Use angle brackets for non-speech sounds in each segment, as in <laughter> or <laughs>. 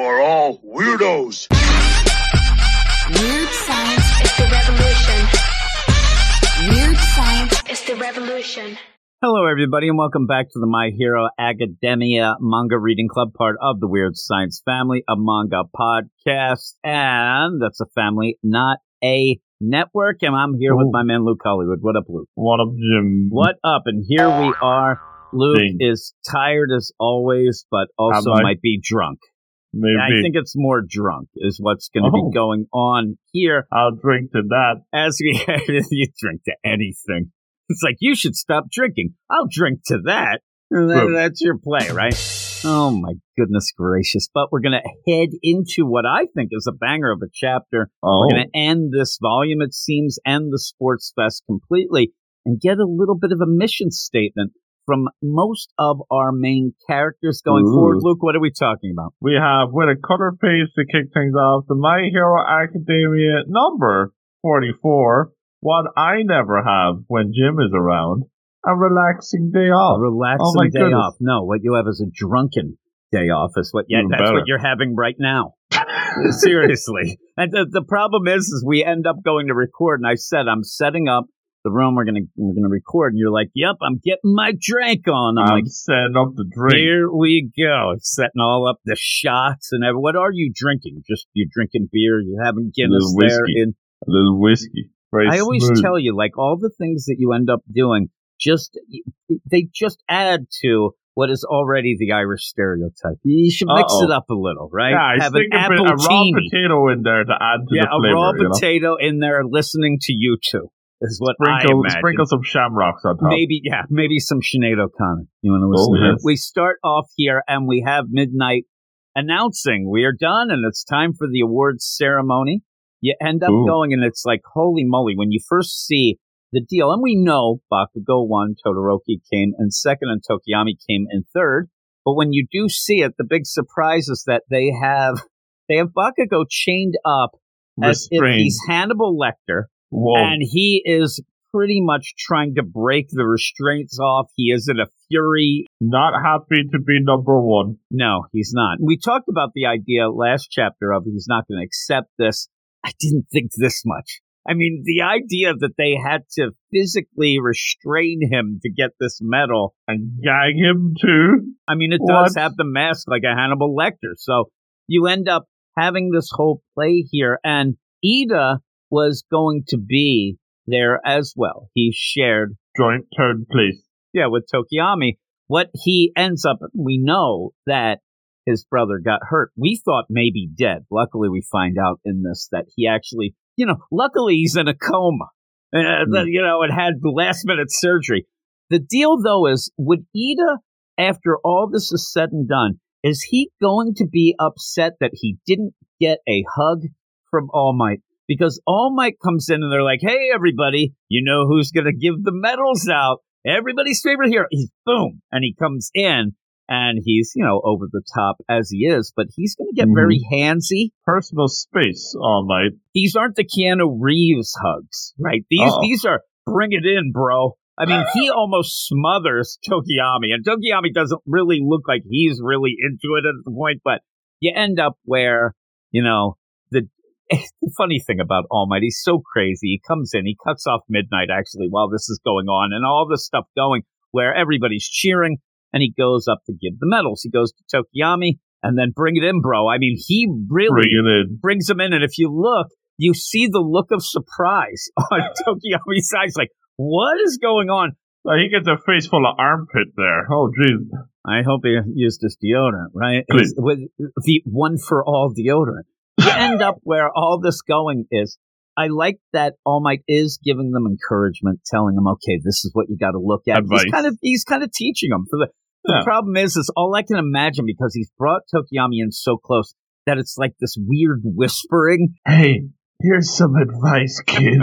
are all weirdos. Weird science is the revolution. Weird science is the revolution. Hello, everybody, and welcome back to the My Hero Academia Manga Reading Club, part of the Weird Science family, a manga podcast. And that's a family, not a network. And I'm here with my man, Luke Hollywood. What up, Luke? What up, Jim? What up? And here we are. Luke Ding. is tired as always, but also Am might be drunk. Maybe I think it's more drunk is what's going to Oh. be going on here I'll drink to that. as we <laughs> you drink to anything. It's like you should stop drinking. I'll drink to that. That's your play, right? Oh my goodness gracious! But we're gonna head into what I think is a banger of a chapter. Oh, We're gonna end this volume, it seems, end the sports fest completely, and get a little bit of a mission statement from most of our main characters going Ooh. forward. Luke, what are we talking about? we have with a color page to kick things off the My Hero Academia number 44. What I never have when Jim is around. A relaxing day A off. relaxing Oh day goodness. off. No, what you have is a drunken day off. Is what? Yeah, Even that's better. what you're having right now. <laughs> Seriously. And the, the problem is, is we end up going to record, and I said I'm setting up the room. We're gonna we're gonna record, and you're like, "Yep, I'm getting my drink on." I'm I'm like, setting up the drink. "Here we go, setting all up the shots and everything." What are you drinking? Just you're drinking beer? You having Guinness there? whiskey. In A little whiskey. Very I always smooth. tell you, like all the things that you end up doing, just they just add to what is already the Irish stereotype. You should mix Uh-oh. it up a little, right? Yeah, I Have an a, bit, a raw potato in there to add to Yeah, the a flavor. raw you know? potato in there, listening to you two is what I Sprinkle, imagine. sprinkle some shamrocks on top. Maybe, yeah, maybe some Sinead O'Connor. You want to listen Oh, to yes. We start off here and we have midnight announcing we are done and it's time for the awards ceremony. You end up Ooh. going and it's like, holy moly, when you first see the deal, and we know Bakugo won, Todoroki came in second, and Tokoyami came in third. But when you do see it, the big surprise is that they have they have Bakugo chained up as if he's Hannibal Lecter, Whoa. and he is pretty much trying to break the restraints off. He is in a fury. Not happy to be number one. No, he's not. We talked about the idea last chapter of he's not going to accept this. I didn't think this much. I mean, the idea that they had to physically restrain him to get this medal. And gag him too. I mean, it does have the mask like a Hannibal Lecter. So you end up having this whole play here. And Iida was going to be there as well. He shared Joint third place. yeah, with Tokoyami, what he ends up, we know that his brother got hurt. We thought maybe dead. Luckily, we find out in this that he actually, you know, luckily he's in a coma. Uh, the- you know, it had last minute surgery. The deal, though, is would Iida, after all this is said and done, is he going to be upset that he didn't get a hug from All Might? Because All Might comes in and they're like, hey, everybody, you know who's going to give the medals out? Everybody's favorite hero. He's boom. And he comes in and he's, you know, over the top as he is, but he's going to get Mhm. very handsy. Personal space all night. These aren't the Keanu Reeves hugs, right? These, Uh-oh. these are bring it in, bro. I mean, he <laughs> almost smothers Tokoyami, and Tokoyami doesn't really look like he's really into it at the point, but you end up where, you know, the, <laughs> funny thing about All Might, he's so crazy. He comes in, he cuts off midnight actually while this is going on, and all this stuff going where everybody's cheering, and he goes up to give the medals. He goes to Tokoyami, and then bring it in, bro. I mean, he really Bring brings him in, and if you look, you see the look of surprise <laughs> on <laughs> Tokoyami's eyes, like, what is going on? Uh, he gets a face full of armpit there. Oh, jeez. I hope he used his deodorant, right? With the one for all deodorant. <laughs> You end up where all this going is. I like that All Might is giving them encouragement, telling them, okay, this is what you got to look at. Advice. He's kind of he's kind of teaching them. The the Yeah. problem is, is all I can imagine because he's brought Tokoyami in so close that it's like this weird whispering. Hey, here's some advice, kid.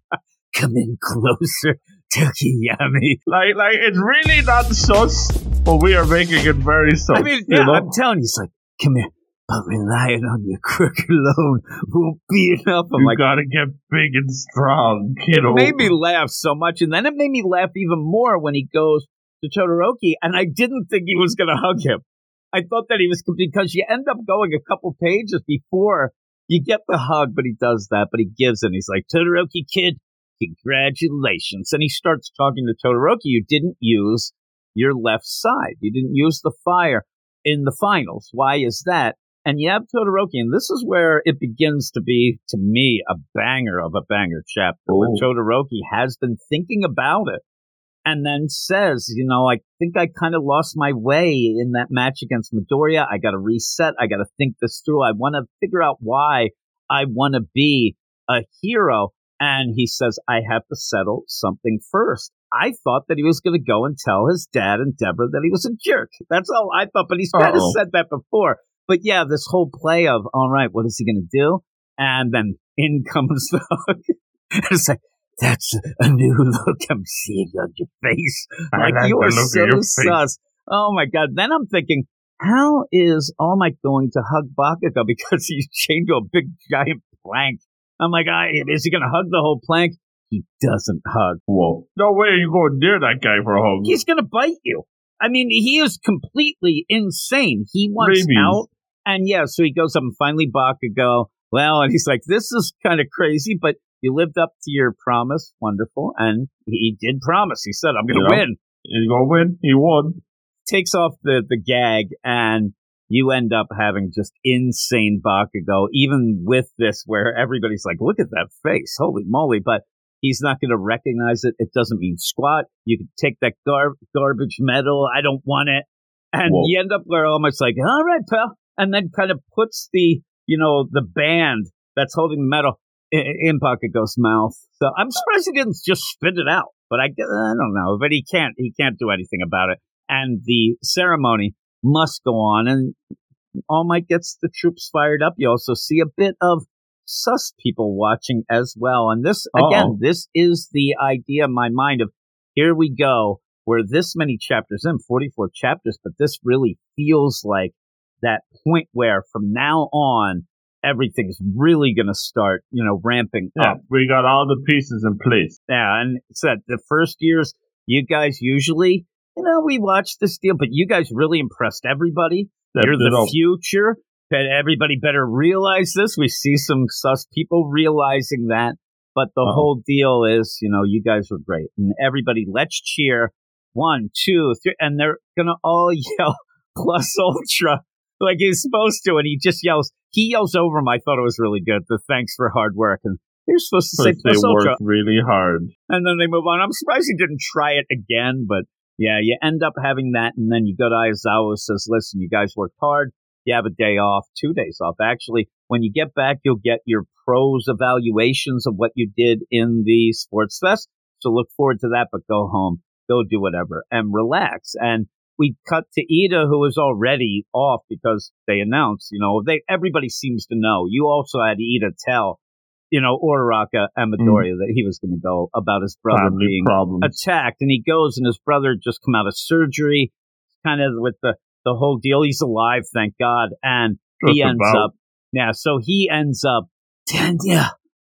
<laughs> Come in closer, Tokoyami. like, like it's really not sus, but we are making it very sus. I mean, you know? I'm telling you, it's like, come here. But relying on your <laughs> quirk alone won't be enough. I'm you like, gotta get big and strong, kiddo. it made me laugh so much. And then it made me laugh even more when he goes to Todoroki. And I didn't think he was to hug him. I thought that he was because you end up going a couple pages before you get the hug, but he does that, but he gives it. And he's like, Todoroki kid, congratulations. And he starts talking to Todoroki. You didn't use your left side. You didn't use the fire in the finals. Why is that? And you have Todoroki, and this is where it begins to be, to me, a banger of a banger chapter, Ooh. where Todoroki has been thinking about it and then says, you know, I think I kind of lost my way in that match against Midoriya. I got to reset. I got to think this through. I want to figure out why I want to be a hero. And he says, I have to settle something first. I thought that he was going to go and tell his dad Endeavor that he was a jerk. That's all I thought, but he's kind of said that before. But yeah, this whole play of, all right, what is he going to do? And then in <laughs> comes the hook. it's like, that's a new look I'm seeing on your face. Like, like you are so sus. Oh my God. Then I'm thinking, how is All Might going to hug Bakugo <laughs> because he's chained to a big giant plank? I'm like, is he going to hug the whole plank? He doesn't hug. Whoa. No way are you going near that guy for a hug. He's going to bite you. I mean, he is completely insane. He wants Rabies. out. And yeah, so he goes up and finally Bakugo. Well, and he's like, this is kind of crazy, but you lived up to your promise. Wonderful. And he did promise. He said, I'm going to win. He's going to win. He won. Takes off the, the gag and you end up having just insane Bakugo, even with this where everybody's like, look at that face. Holy moly. But he's not going to recognize it. It doesn't mean squat. You can take that gar- garbage medal. I don't want it. And Whoa. you end up where almost like, all right, pal. And then kind of puts the, you know, the band that's holding the medal in Bakugo's mouth. So I'm surprised he didn't just spit it out. But I, I don't know. But he can't. He can't do anything about it. And the ceremony must go on. And All Might gets the troops fired up. You also see a bit of sus people watching as well. And this, Uh-oh. again, this is the idea in my mind of here we go. We're this many chapters in, 44 chapters, but this really feels like that point where from now on, everything's really going to start, you know, ramping yeah, up. We got all the pieces in place. Yeah, and said the first years, you guys usually, you know, we watched this deal, but you guys really impressed everybody. That You're the future. That everybody better realize this. We see some sus people realizing that. But the uh-huh. whole deal is, you know, you guys were great. And everybody, let's cheer. One, two, three. And they're going to all <laughs> yell plus ultra like he's supposed to, and he just yells. He yells over him. I thought it was really good. The thanks for hard work, and you're supposed to say they work really hard, and then they move on. I'm surprised he didn't try it again, but yeah, you end up having that, and then you go to Aizawa says, "Listen, you guys worked hard. You have a day off, two days off. Actually, when you get back, you'll get your pros evaluations of what you did in the sports fest. So look forward to that. But go home, go do whatever, and relax. And we cut to Iida, who was already off because they announced, you know, they everybody seems to know. You also had Iida tell, you know, Uraraka and Midoriya mm. that he was going to go about his brother Family being problems. attacked, and he goes, and his brother just come out of surgery, kind of with the the whole deal. He's alive, thank God, and just he ends about. up, yeah. So he ends up, yeah,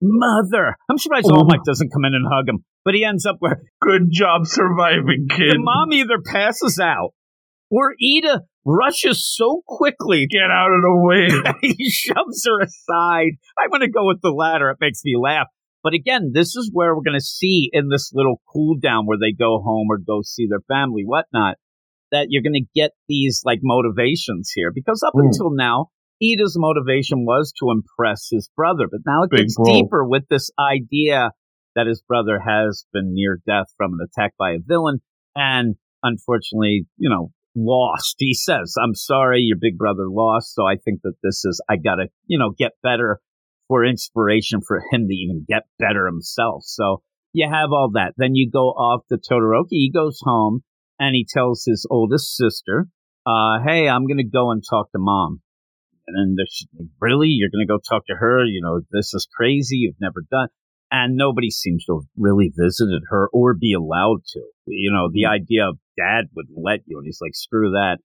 mother. I'm surprised All Might doesn't come in and hug him. But he ends up where good job surviving, kid. The mom either passes out or Iida rushes so quickly. Get out of the way. <laughs> he shoves her aside. I'm going to go with the latter. It makes me laugh. But again, this is where we're going to see in this little cool down where they go home or go see their family, whatnot, that you're going to get these like motivations here. Because up mm. until now, Iida's motivation was to impress his brother. But now it Big gets bro. deeper with this idea that his brother has been near death from an attack by a villain and unfortunately, you know, lost. He says, I'm sorry, your big brother lost. So I think that this is, I gotta, you know, get better for inspiration for him to even get better himself. So you have all that. Then you go off to Todoroki. He goes home and he tells his oldest sister, uh, hey, I'm to go and talk to mom. And then like, really? You're to go talk to her? You know, this is crazy. You've never done and nobody seems to have really visited her or be allowed to. You know, the mm-hmm. idea of dad would let you, and he's like, screw that.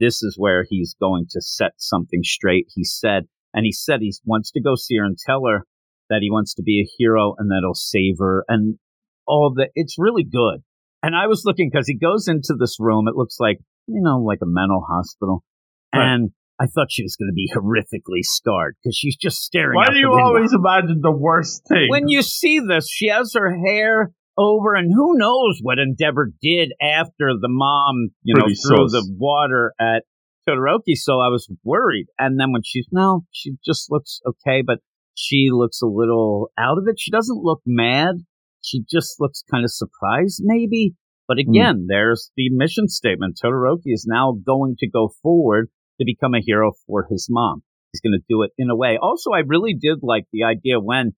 This is where he's going to set something straight. He said, and he said he wants to go see her and tell her that he wants to be a hero and that he'll save her and all that. It's really good. And I was looking because he goes into this room. It looks like, you know, like a mental hospital. and I thought she was going to be horrifically scarred because she's just staring. Why do you window. always imagine the worst thing? When you see this, she has her hair over, and who knows what Endeavor did after the mom, you know, Pretty threw sus. the water at Todoroki. So I was worried. And then when she's no, she just looks okay, but she looks a little out of it. She doesn't look mad. She just looks kind of surprised, maybe. But Hmm. again, there's the mission statement. Todoroki is now going to go forward to become a hero for his mom. He's going to do it in a way. Also, I really did like the idea when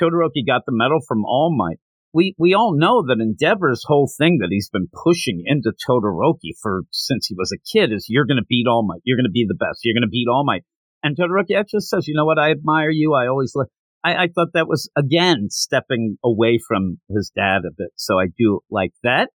Todoroki got the medal from All Might. We we all know that Endeavor's whole thing that he's been pushing into Todoroki for since he was a kid is you're going to beat All Might. You're going to be the best. You're going to beat All Might. And Todoroki actually says, you know what? I admire you. I always look. I, I thought that was again stepping away from his dad a bit. So I do like that.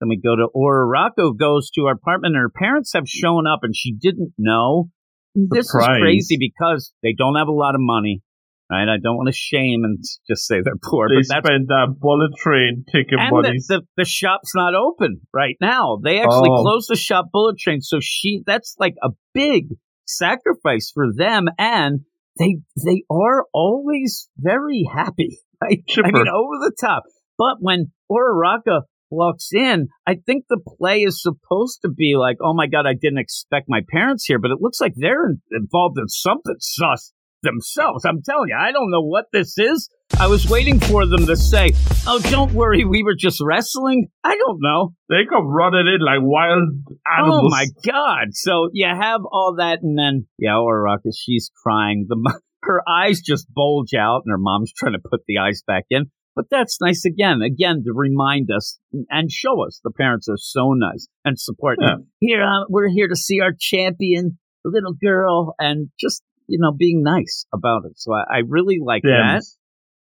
Then we go to Uraraka goes to her apartment and her parents have shown up and she didn't know. This is crazy because they don't have a lot of money. Right? I don't want to shame and just say they're poor, they but spend that bullet train ticket and the, the, the shop's not open right now. They actually Oh. closed the shop bullet train. So she, that's like a big sacrifice for them. And they, they are always very happy, <laughs> right? I mean, over the top. But when Uraraka walks in, I think the play is supposed to be like, oh my God, I didn't expect my parents here, but it looks like they're in, involved in something sus themselves. I'm telling you, I don't know what this is. I was waiting for them to say, oh, don't worry, we were just wrestling. I don't know. they come running in like wild animals. Oh my God. So you have all that, and then, yeah, Uraraka, she's crying. The, her eyes just bulge out, and her mom's trying to put the eyes back in. But that's nice again, again, to remind us and show us the parents are so nice and support. Yeah. Here, uh, we're here to see our champion, the little girl, and just, you know, being nice about it. So I, I really like that.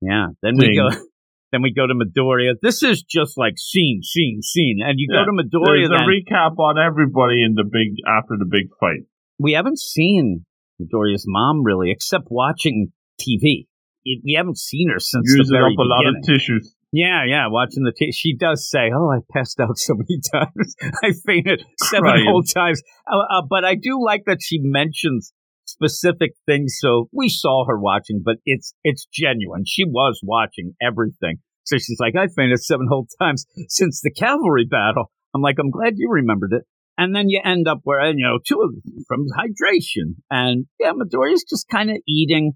Yeah. Then we go. <laughs> Then we go to Midoriya. This is just like scene, scene, scene. And you Yeah. go to Midoriya. There's a Then recap on everybody in the big after the big fight. we haven't seen Midoriya's mom really, except watching TV. It- We haven't seen her since the Using very up a lot of tissues. yeah, yeah, watching the. T- she does say, "Oh, I passed out so many <laughs> times. I fainted seven Crying. whole times." Uh, uh, but I do like that she mentions specific things. So we saw her watching, but it's it's genuine. She was watching everything. So she's like, "I fainted seven whole times since the cavalry battle." I'm like, "I'm glad you remembered it." And then you end up where you know two of them from hydration, and yeah, Midoriya's just kind of eating.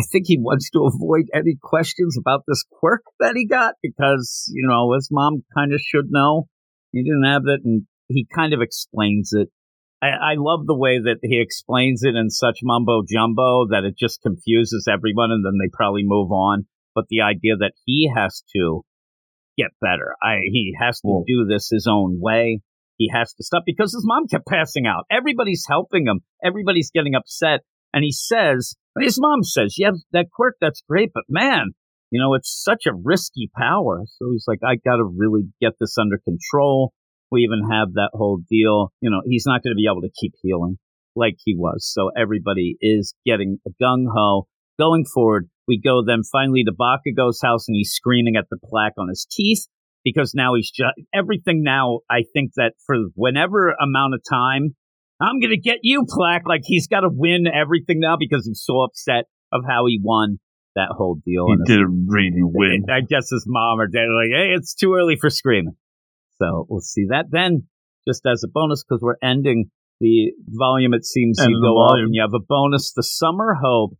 I think he wants to avoid any questions about this quirk that he got because, you know, his mom kind of should know. He didn't have it, and he kind of explains it. I, I love the way that he explains it in such mumbo jumbo that it just confuses everyone, and then they probably move on. But the idea that he has to get better, I he has to Well- do this his own way. He has to stop because his mom kept passing out. Everybody's helping him. Everybody's getting upset. And he says, his mom says, yeah, that quirk, that's great, but man, you know, it's such a risky power. So he's like, I got to really get this under control. We even have that whole deal. You know, he's not going to be able to keep healing like he was. So everybody is getting gung ho going forward. We go then finally to Bakugo's house and he's screaming at the plaque on his teeth because now he's just everything now. I think that for whenever amount of time, I'm going to get you plaque. Like he's got to win everything now because he's so upset of how he won that whole deal. He didn't really <laughs> win. I guess his mom or dad are like, hey, it's too early for screaming. So we'll see that then, just as a bonus, because we're ending the volume. It seems End you go off volume. and you have a bonus, the Summer Hope,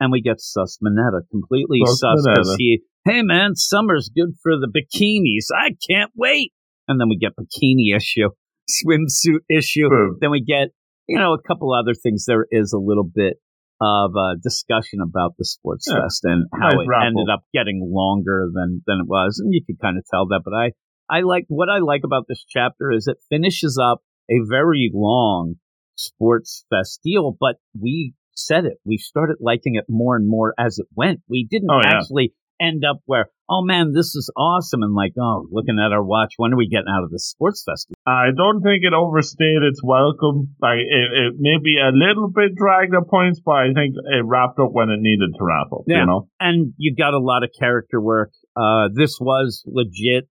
and we get Sus Mineta completely Sus sus because he, hey man, summer's good for the bikinis. I can't wait. And then we get bikini issue, swimsuit issue. Boom. Then we get, you know, a couple other things. There is a little bit of uh, discussion about the sports Yeah. fest and how Nice it raffle. ended up getting longer than than it was, and you can kind of tell that. But I I like what I like about this chapter is it finishes up a very long sports fest deal, but we said it. We started liking it more and more as it went. We didn't Oh, yeah. actually end up where, oh man, this is awesome, and like, oh, looking at our watch, when are we getting out of the sports fest? I don't think it overstayed its welcome. Like it, it may be a little bit dragged at points, but I think it wrapped up when it needed to wrap up. Yeah. You know, and you got a lot of character work. Uh, this was legit.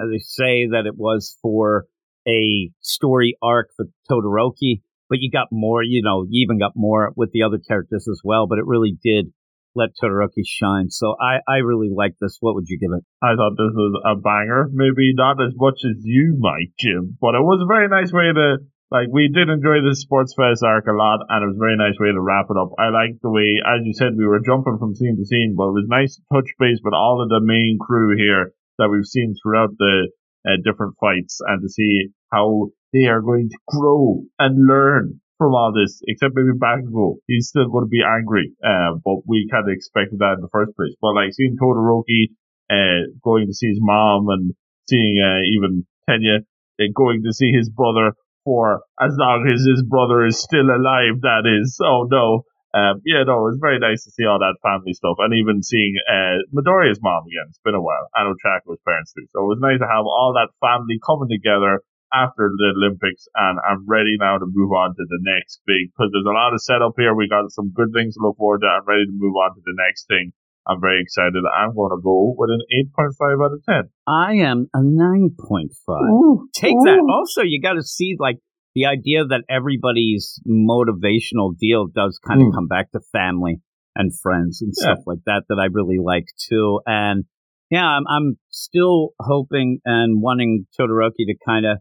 As they say that it was for a story arc for Todoroki. but you got more, you know, you even got more with the other characters as well, but it really did let Todoroki shine. So I, I really like this. What would you give it? I thought this was a banger. Maybe not as much as you might, Jim, but it was a very nice way to like we did enjoy the sports fest arc a lot, and it was a very nice way to wrap it up. I liked the way, as you said, we were jumping from scene to scene, but it was nice to touch base with all of the main crew here that we've seen throughout the uh, different fights, and to see how they are going to grow and learn from all this. Except maybe Bakugo, he's still going to be angry, uh, but we kind of expected that in the first place. But like seeing Todoroki uh, going to see his mom and seeing uh, even Tenya uh, going to see his brother for as long as his brother is still alive, that is. Oh no. Um, yeah, no, it was very nice to see all that family stuff and even seeing uh, Midoriya's mom again. It's been a while. And Ochako's parents too. So it was nice to have all that family coming together after the Olympics and I'm ready now to move on to the next big because there's a lot of setup here. We got some good things to look forward to. I'm ready to move on to the next thing. I'm very excited. I'm going to go with an 8.5 out of 10. I am a 9.5. Ooh, Take ooh. that. Also, you got to see like the idea that everybody's motivational deal does kind of Mm. come back to family and friends and Yeah. stuff like that that I really like too. And yeah, I'm, I'm still hoping and wanting Todoroki to kind of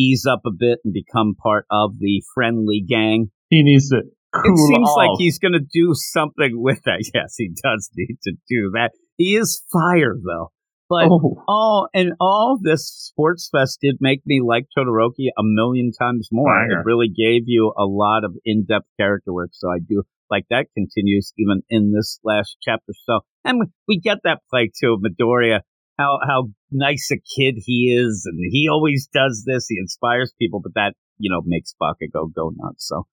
ease up a bit and become part of the friendly gang. He needs to cool it seems off. like he's going to do something with that. <laughs> Yes, he does need to do that. He is fire though. But Oh. all and all this sports fest did make me like Todoroki a million times more. Banger. It really gave you a lot of in-depth character work, so I do like that continues even in this last chapter. So, and we, we get that play too Midoriya, how how nice a kid he is, and he always does this. He inspires people, but that you know makes Bakugo go nuts. So.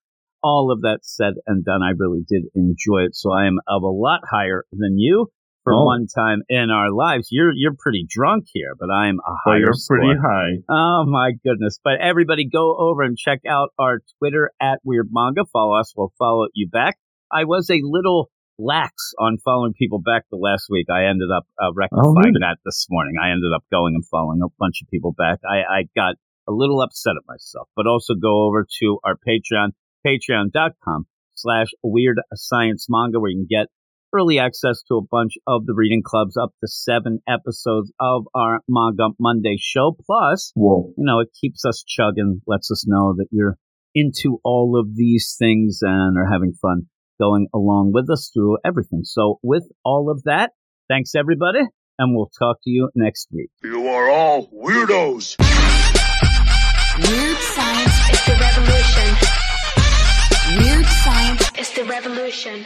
All of that said and done, I really did enjoy it. So I am of a lot higher than you for Oh. one time in our lives. You're you're pretty drunk here, but I'm a higher you're pretty high. Oh my goodness! But everybody, go over and check out our Twitter at Weird Manga. Follow us. We'll follow you back. I was a little lax on following people back the last week. I ended up uh, rectifying Oh, really? that this morning. I ended up going and following a bunch of people back. I, I got a little upset at myself, but also go over to our Patreon, patreon.com slash weird science manga where you can get early access to a bunch of the reading clubs up to seven episodes of our manga Monday show. Plus, Whoa. you know, it keeps us chugging, lets us know that you're into all of these things and are having fun going along with us through everything. So with all of that, thanks everybody, and we'll talk to you next week. You are all weirdos. Weird science is the revolution. Weird science is the revolution.